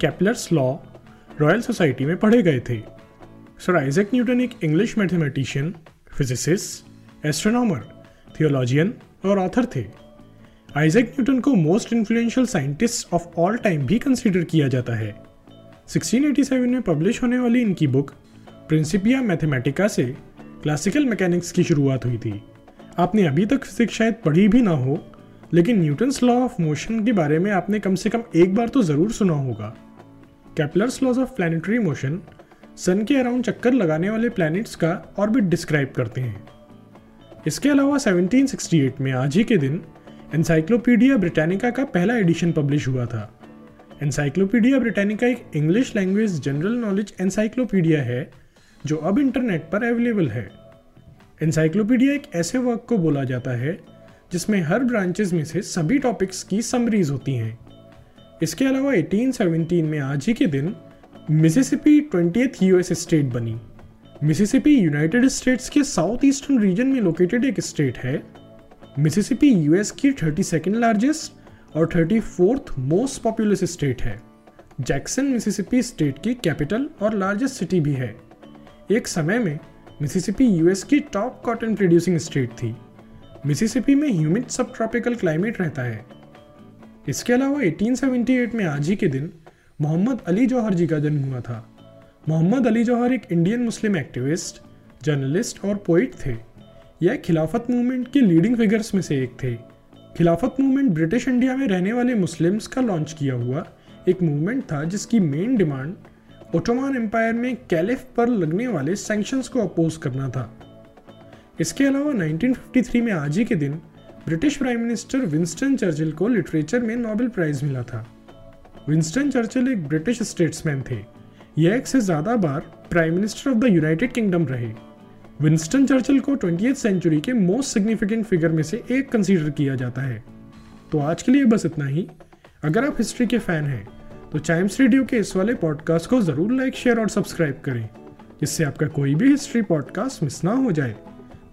Kepler's law royal society में पढ़े गए थे। सर आइजैक न्यूटन एक English mathematician physicist astronomer theologian और ऑथर थे। आइजैक न्यूटन को most influential scientist of all time भी कंसिडर किया जाता है। 1687 में पब्लिश होने वाली इनकी बुक प्रिंसिपिया मैथमेटिका से क्लासिकल मैकेनिक्स की शुरुआत हुई थी। आपने अभी तक फिजिक्स शायद पढ़ी भी ना हो लेकिन न्यूटन्स लॉ ऑफ़ मोशन के बारे में आपने कम से कम एक बार तो ज़रूर सुना होगा। Kepler's laws of planetary motion sun के अराउंड चक्कर लगाने वाले प्लैनेट्स का ऑर्बिट डिस्क्राइब करते हैं। इसके अलावा 1768 में आज ही के दिन एनसाइक्लोपीडिया ब्रिटानिका का पहला एडिशन पब्लिश हुआ था। एनसाइक्लोपीडिया ब्रिटानिका एक English language general knowledge encyclopaedia है, जो अब इंटरनेट पर अवेलेबल है। एनसाइक्लोपीडिया एक ऐसे वर्क को बोला जाता है जिसमें हर ब्रांचेस में से सभी टॉपिक्स की समरीज होती हैं। इसके अलावा 1817 में आज ही के दिन मिसिसिपी 20th यूएस स्टेट बनी। मिसिसिपी यूनाइटेड स्टेट्स के साउथ ईस्टर्न रीजन में लोकेटेड एक स्टेट है। मिसिसिपी यूएस की 32nd लार्जेस्ट और 34th मोस्ट पॉपुलस स्टेट है। जैक्सन मिसिसिपी स्टेट की कैपिटल और लार्जेस्ट सिटी भी है। एक समय में मिसिसिपी यूएस की टॉप कॉटन प्रोड्यूसिंग स्टेट थी। मिसिसिपी में ह्यूमिड सब ट्रॉपिकल क्लाइमेट रहता है। इसके अलावा 1878 में आज ही के दिन मोहम्मद अली जौहर जी का जन्म हुआ था। मोहम्मद अली जौहर एक इंडियन मुस्लिम एक्टिविस्ट, जर्नलिस्ट और पोइट थे। यह खिलाफत मूवमेंट के लीडिंग फिगर्स में से एक थे। खिलाफत मूवमेंट ब्रिटिश इंडिया में रहने वाले मुस्लिम्स का लॉन्च किया हुआ एक मूवमेंट था, जिसकी मेन डिमांड ओटोमान एम्पायर में कैलिफ पर लगने वाले सैंक्शंस को अपोज करना था। इसके अलावा 1953 में आज ही के दिन British prime minister Winston Churchill को लिटरेचर में नोबेल प्राइज मिला था। विंस्टन चर्चिल एक ब्रिटिश स्टेट्समैन थे। यह एक से ज़्यादा बार prime minister of the United Kingdom रहे। विंस्टन चर्चिल को ट्वेंटी सेंचुरी के मोस्ट सिग्निफिकेंट फिगर में से एक कंसीडर किया जाता है। तो आज के लिए बस इतना ही। अगर आप हिस्ट्री के फ़ैन हैं तो चाइम्स रेडियो के इस वाले पॉडकास्ट को ज़रूर लाइक, शेयर और सब्सक्राइब करें। जिससे आपका कोई भी हिस्ट्री पॉडकास्ट मिस ना हो जाए।